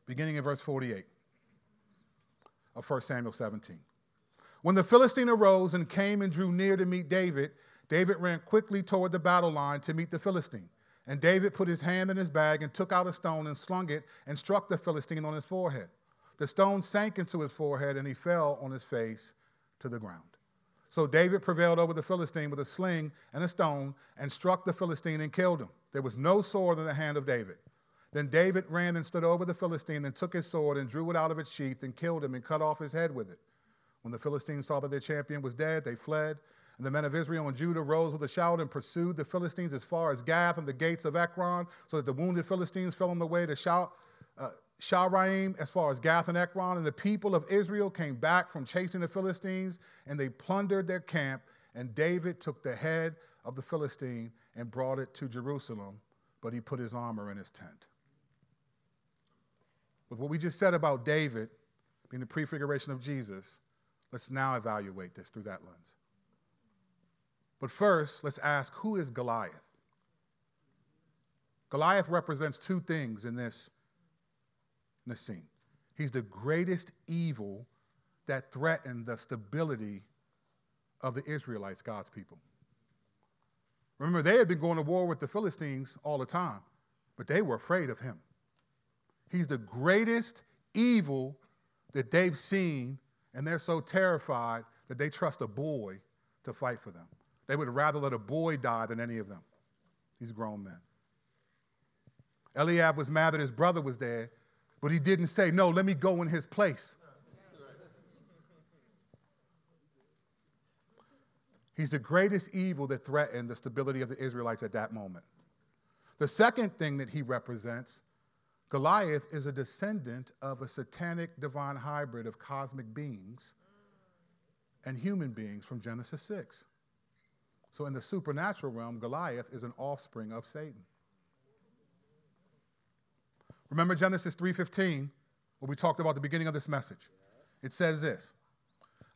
beginning in verse 48 of 1 Samuel 17. When the Philistine arose and came and drew near to meet David, David ran quickly toward the battle line to meet the Philistine. And David put his hand in his bag and took out a stone and slung it and struck the Philistine on his forehead. The stone sank into his forehead and he fell on his face to the ground. So David prevailed over the Philistine with a sling and a stone and struck the Philistine and killed him. There was no sword in the hand of David. Then David ran and stood over the Philistine and took his sword and drew it out of its sheath and killed him and cut off his head with it. When the Philistines saw that their champion was dead, they fled and the men of Israel and Judah rose with a shout and pursued the Philistines as far as Gath and the gates of Ekron, so that the wounded Philistines fell on the way to shout. Uh, Shaaraim, as far as Gath and Ekron, and the people of Israel came back from chasing the Philistines, and they plundered their camp. And David took the head of the Philistine and brought it to Jerusalem, but he put his armor in his tent. With what we just said about David being the prefiguration of Jesus, let's now evaluate this through that lens. But first, let's ask who is Goliath? Goliath represents two things in this, in this scene. He's the greatest evil that threatened the stability of the Israelites, God's people. Remember, they had been going to war with the Philistines all the time, but they were afraid of him. He's the greatest evil that they've seen, and they're so terrified that they trust a boy to fight for them. They would rather let a boy die than any of them, these grown men. Eliab was mad that his brother was dead, but he didn't say, No, let me go in his place. He's the greatest evil that threatened the stability of the Israelites at that moment. The second thing that he represents, Goliath is a descendant of a satanic divine hybrid of cosmic beings and human beings from Genesis 6. So in the supernatural realm, Goliath is an offspring of Satan. Remember Genesis 3:15, what we talked about the beginning of this message. It says this: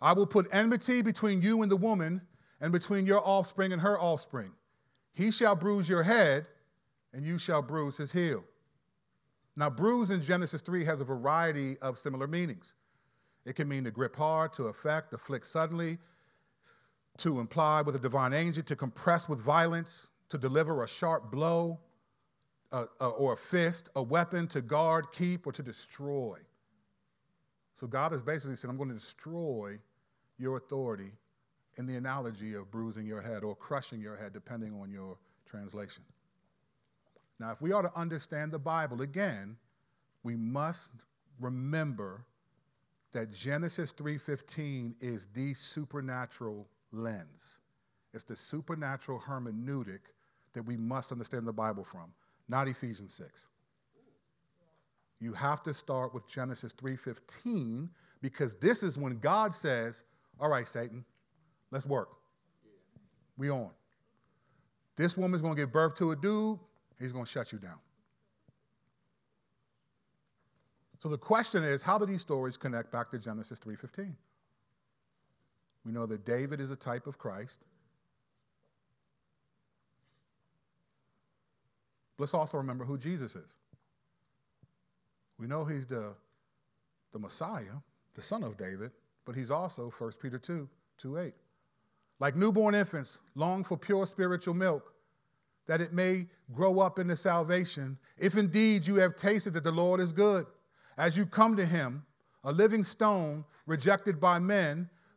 I will put enmity between you and the woman, and between your offspring and her offspring. He shall bruise your head, and you shall bruise his heel. Now, bruise in Genesis 3 has a variety of similar meanings. It can mean to grip hard, to affect, afflict suddenly, to imply with a divine angel, to compress with violence, to deliver a sharp blow, uh, uh, or a fist, a weapon to guard, keep, or to destroy. So God is basically saying, I'm going to destroy your authority in the analogy of bruising your head or crushing your head, depending on your translation. Now, if we are to understand the Bible again, we must remember that Genesis 3:15 is the supernatural lens. It's the supernatural hermeneutic that we must understand the Bible from, not Ephesians 6. You have to start with Genesis 3:15 because this is when God says, "All right, Satan, let's work. We on. This woman's going to give birth to a dude, he's going to shut you down." So the question is, how do these stories connect back to Genesis 3:15? We know that David is a type of Christ. Let's also remember who Jesus is. We know he's the, the Messiah, the son of David, but he's also 1 Peter 2, 2 8. Like newborn infants, long for pure spiritual milk, that it may grow up into salvation, if indeed you have tasted that the Lord is good as you come to him, a living stone rejected by men,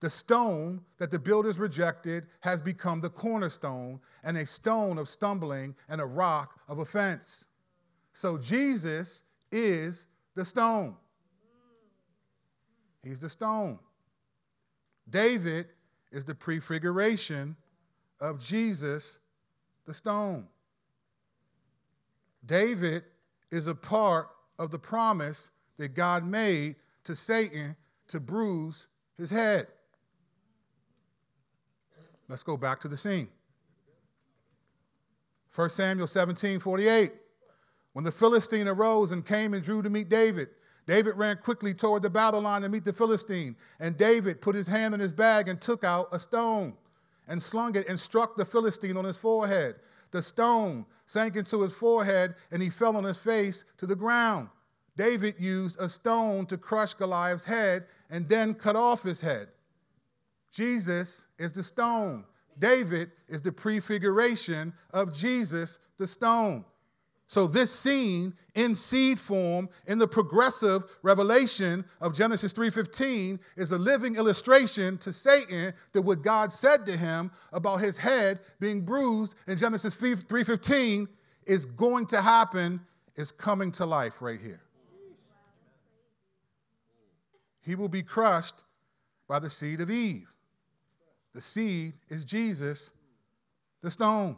the stone that the builders rejected has become the cornerstone and a stone of stumbling and a rock of offense. So Jesus is the stone. He's the stone. David is the prefiguration of Jesus, the stone. David is a part of the promise that God made to Satan to bruise his head. Let's go back to the scene. 1 Samuel 17 48. When the Philistine arose and came and drew to meet David, David ran quickly toward the battle line to meet the Philistine. And David put his hand in his bag and took out a stone and slung it and struck the Philistine on his forehead. The stone sank into his forehead, and he fell on his face to the ground. David used a stone to crush Goliath's head and then cut off his head. Jesus is the stone. David is the prefiguration of Jesus, the stone. So, this scene in seed form in the progressive revelation of Genesis 3:15 is a living illustration to Satan that what God said to him about his head being bruised in Genesis 3:15 is going to happen, is coming to life right here. He will be crushed by the seed of Eve. The seed is Jesus, the stone.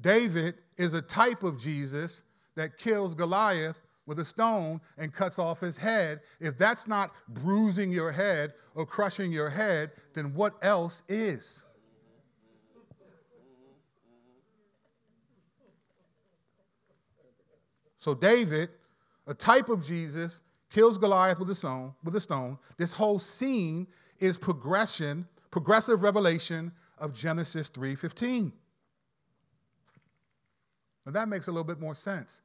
David is a type of Jesus that kills Goliath with a stone and cuts off his head. If that's not bruising your head or crushing your head, then what else is? So, David, a type of Jesus, kills Goliath with a stone, with a stone. This whole scene is progression, progressive revelation of Genesis 3:15. Now that makes a little bit more sense.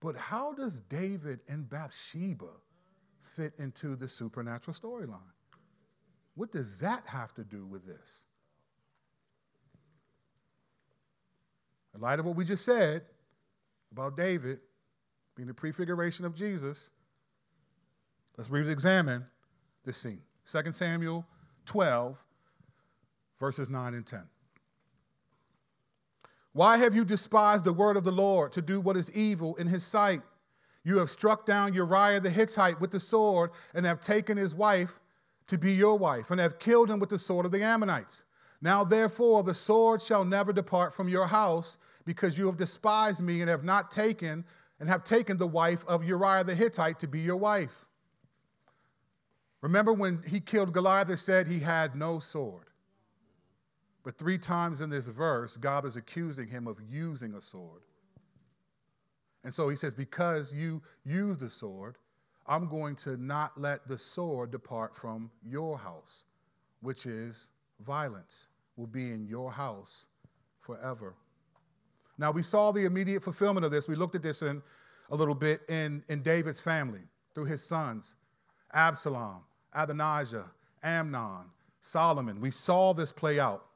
But how does David and Bathsheba fit into the supernatural storyline? What does that have to do with this? In light of what we just said about David being the prefiguration of Jesus, let's re examine this scene. 2 Samuel 12, verses 9 and 10. Why have you despised the word of the Lord to do what is evil in his sight? You have struck down Uriah the Hittite with the sword and have taken his wife to be your wife and have killed him with the sword of the Ammonites. Now, therefore, the sword shall never depart from your house because you have despised me and have not taken and have taken the wife of Uriah the Hittite to be your wife. Remember when he killed Goliath, it said he had no sword. But three times in this verse, God is accusing him of using a sword. And so he says, Because you used the sword, I'm going to not let the sword depart from your house, which is violence, will be in your house forever. Now, we saw the immediate fulfillment of this. We looked at this in a little bit in, in David's family through his sons, Absalom, Adonijah, Amnon, Solomon. We saw this play out.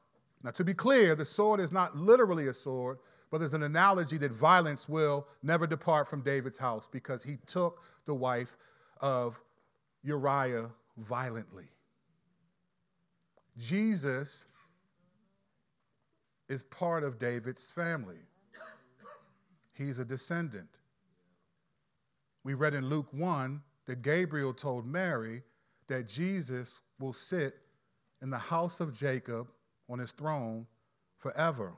Now, to be clear, the sword is not literally a sword, but there's an analogy that violence will never depart from David's house because he took the wife of Uriah violently. Jesus is part of David's family, he's a descendant. We read in Luke 1 that Gabriel told Mary that Jesus will sit in the house of Jacob on his throne forever.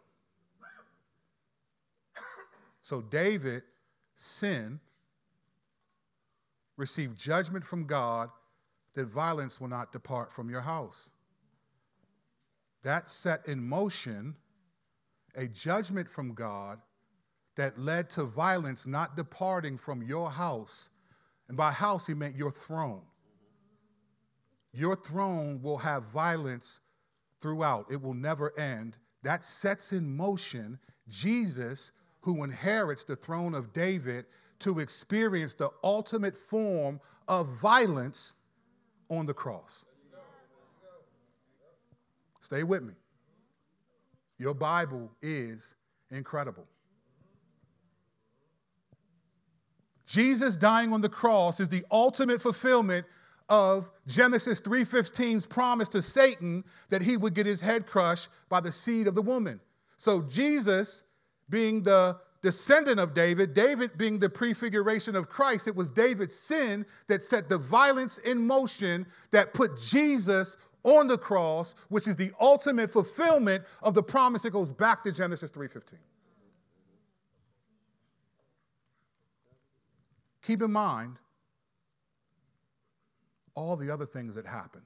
So David sinned, received judgment from God that violence will not depart from your house. That set in motion a judgment from God that led to violence not departing from your house. And by house, he meant your throne. Your throne will have violence throughout, it will never end. That sets in motion Jesus, who inherits the throne of David, to experience the ultimate form of violence on the cross. Stay with me. Your Bible is incredible. Jesus dying on the cross is the ultimate fulfillment of Genesis 3:15's promise to Satan that he would get his head crushed by the seed of the woman. So Jesus being the descendant of David, David being the prefiguration of Christ, it was David's sin that set the violence in motion that put Jesus on the cross, which is the ultimate fulfillment of the promise that goes back to Genesis 3:15. Keep in mind all the other things that happened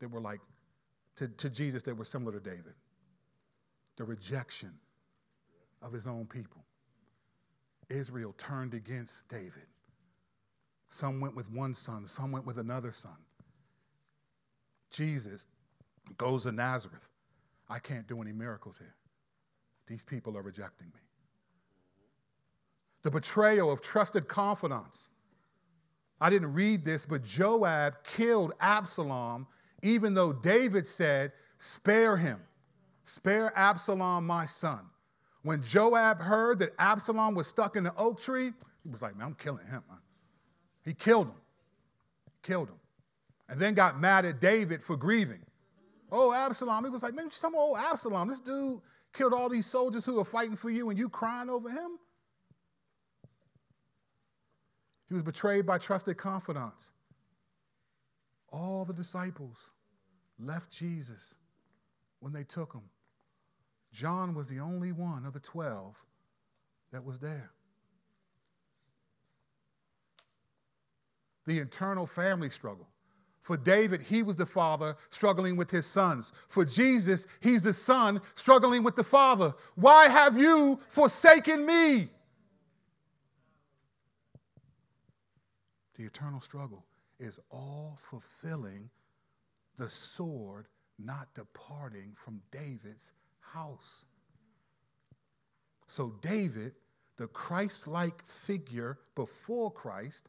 that were like to, to Jesus that were similar to David. The rejection of his own people. Israel turned against David. Some went with one son, some went with another son. Jesus goes to Nazareth. I can't do any miracles here. These people are rejecting me. The betrayal of trusted confidants I didn't read this, but Joab killed Absalom, even though David said, Spare him, spare Absalom, my son. When Joab heard that Absalom was stuck in the oak tree, he was like, Man, I'm killing him, man. He killed him, killed him. And then got mad at David for grieving. Oh, Absalom. He was like, Man, some old oh, Absalom. This dude killed all these soldiers who were fighting for you and you crying over him? He was betrayed by trusted confidants. All the disciples left Jesus when they took him. John was the only one of the 12 that was there. The internal family struggle. For David, he was the father struggling with his sons. For Jesus, he's the son struggling with the father. Why have you forsaken me? The eternal struggle is all fulfilling the sword not departing from David's house. So, David, the Christ like figure before Christ,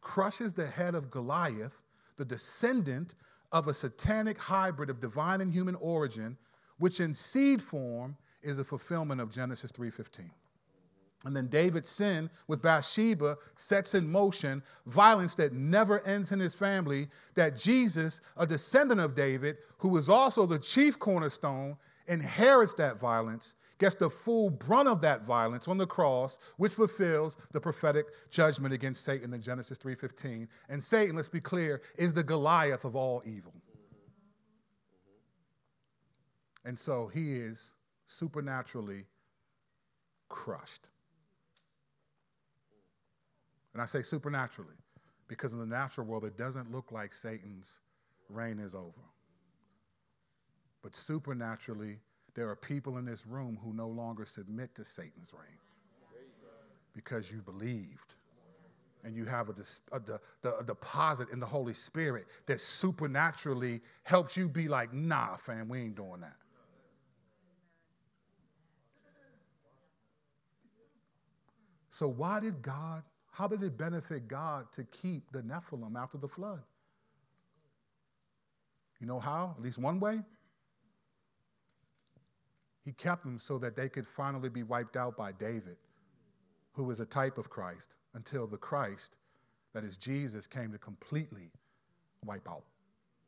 crushes the head of Goliath, the descendant of a satanic hybrid of divine and human origin, which in seed form is a fulfillment of Genesis 3:15. And then David's sin with Bathsheba sets in motion violence that never ends in his family. That Jesus, a descendant of David, who is also the chief cornerstone, inherits that violence, gets the full brunt of that violence on the cross, which fulfills the prophetic judgment against Satan in Genesis 3:15. And Satan, let's be clear, is the Goliath of all evil. And so he is supernaturally crushed. And I say supernaturally because in the natural world, it doesn't look like Satan's reign is over. But supernaturally, there are people in this room who no longer submit to Satan's reign because you believed. And you have a, a, a, deposit in the Holy Spirit that supernaturally helps you be like, nah, fam, we ain't doing that. So, why did God how did it benefit God to keep the Nephilim after the flood? You know how? At least one way? He kept them so that they could finally be wiped out by David, who was a type of Christ, until the Christ, that is Jesus, came to completely wipe out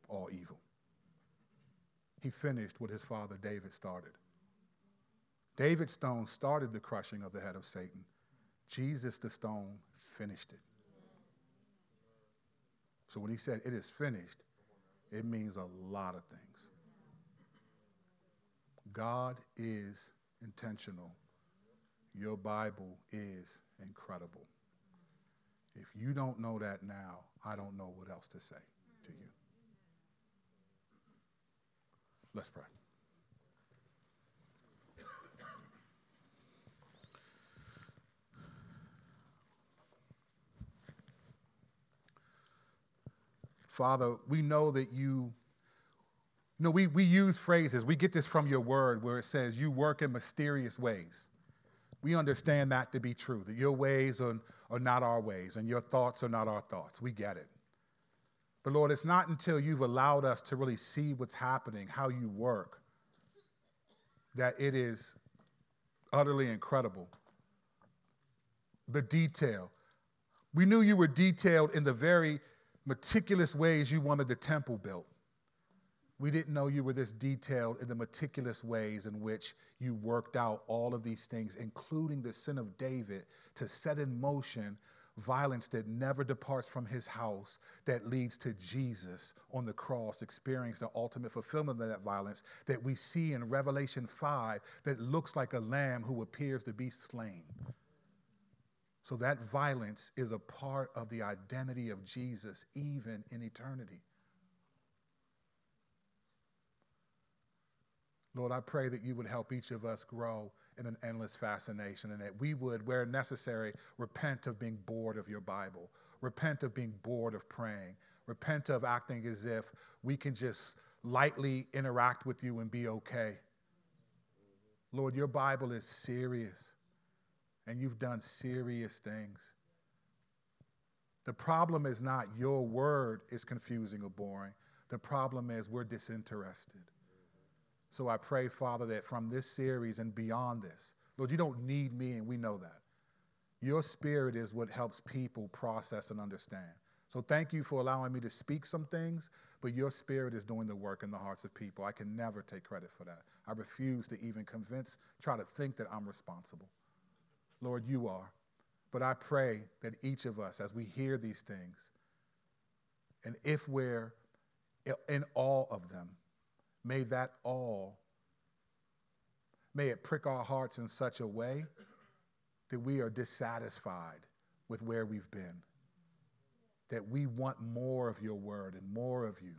all evil. He finished what his father David started. David's stone started the crushing of the head of Satan. Jesus, the stone, finished it. So when he said it is finished, it means a lot of things. God is intentional. Your Bible is incredible. If you don't know that now, I don't know what else to say to you. Let's pray. Father, we know that you, you know, we, we use phrases, we get this from your word where it says you work in mysterious ways. We understand that to be true, that your ways are, are not our ways and your thoughts are not our thoughts. We get it. But Lord, it's not until you've allowed us to really see what's happening, how you work, that it is utterly incredible. The detail. We knew you were detailed in the very meticulous ways you wanted the temple built. We didn't know you were this detailed in the meticulous ways in which you worked out all of these things, including the sin of David, to set in motion violence that never departs from his house, that leads to Jesus on the cross, experiencing the ultimate fulfillment of that violence that we see in Revelation 5 that looks like a lamb who appears to be slain. So that violence is a part of the identity of Jesus, even in eternity. Lord, I pray that you would help each of us grow in an endless fascination and that we would, where necessary, repent of being bored of your Bible, repent of being bored of praying, repent of acting as if we can just lightly interact with you and be okay. Lord, your Bible is serious and you've done serious things. The problem is not your word is confusing or boring. The problem is we're disinterested. So I pray, Father, that from this series and beyond this, Lord, you don't need me, and we know that. Your spirit is what helps people process and understand. So thank you for allowing me to speak some things, but your spirit is doing the work in the hearts of people. I can never take credit for that. I refuse to even convince, try to think that I'm responsible. Lord, you are. But I pray that each of us, as we hear these things, and if we're in all of them, may that all, may it prick our hearts in such a way that we are dissatisfied with where we've been, that we want more of your word and more of you.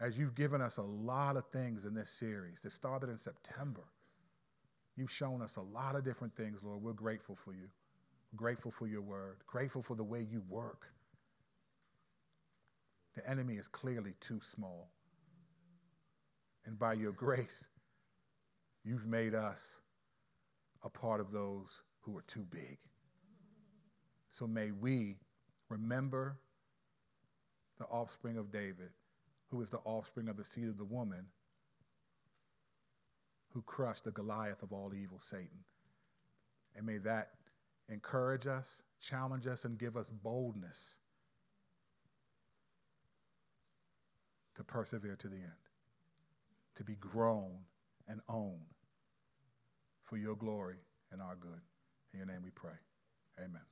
As you've given us a lot of things in this series that started in September You've shown us a lot of different things, Lord. We're grateful for you. Grateful for your word. Grateful for the way you work. The enemy is clearly too small. And by your grace, you've made us a part of those who are too big. So may we remember the offspring of David, who is the offspring of the seed of the woman, who crushed the Goliath of all evil, Satan. And may that encourage us, challenge us, and give us boldness to persevere to the end, to be grown and owned for your glory and our good. In your name we pray. Amen.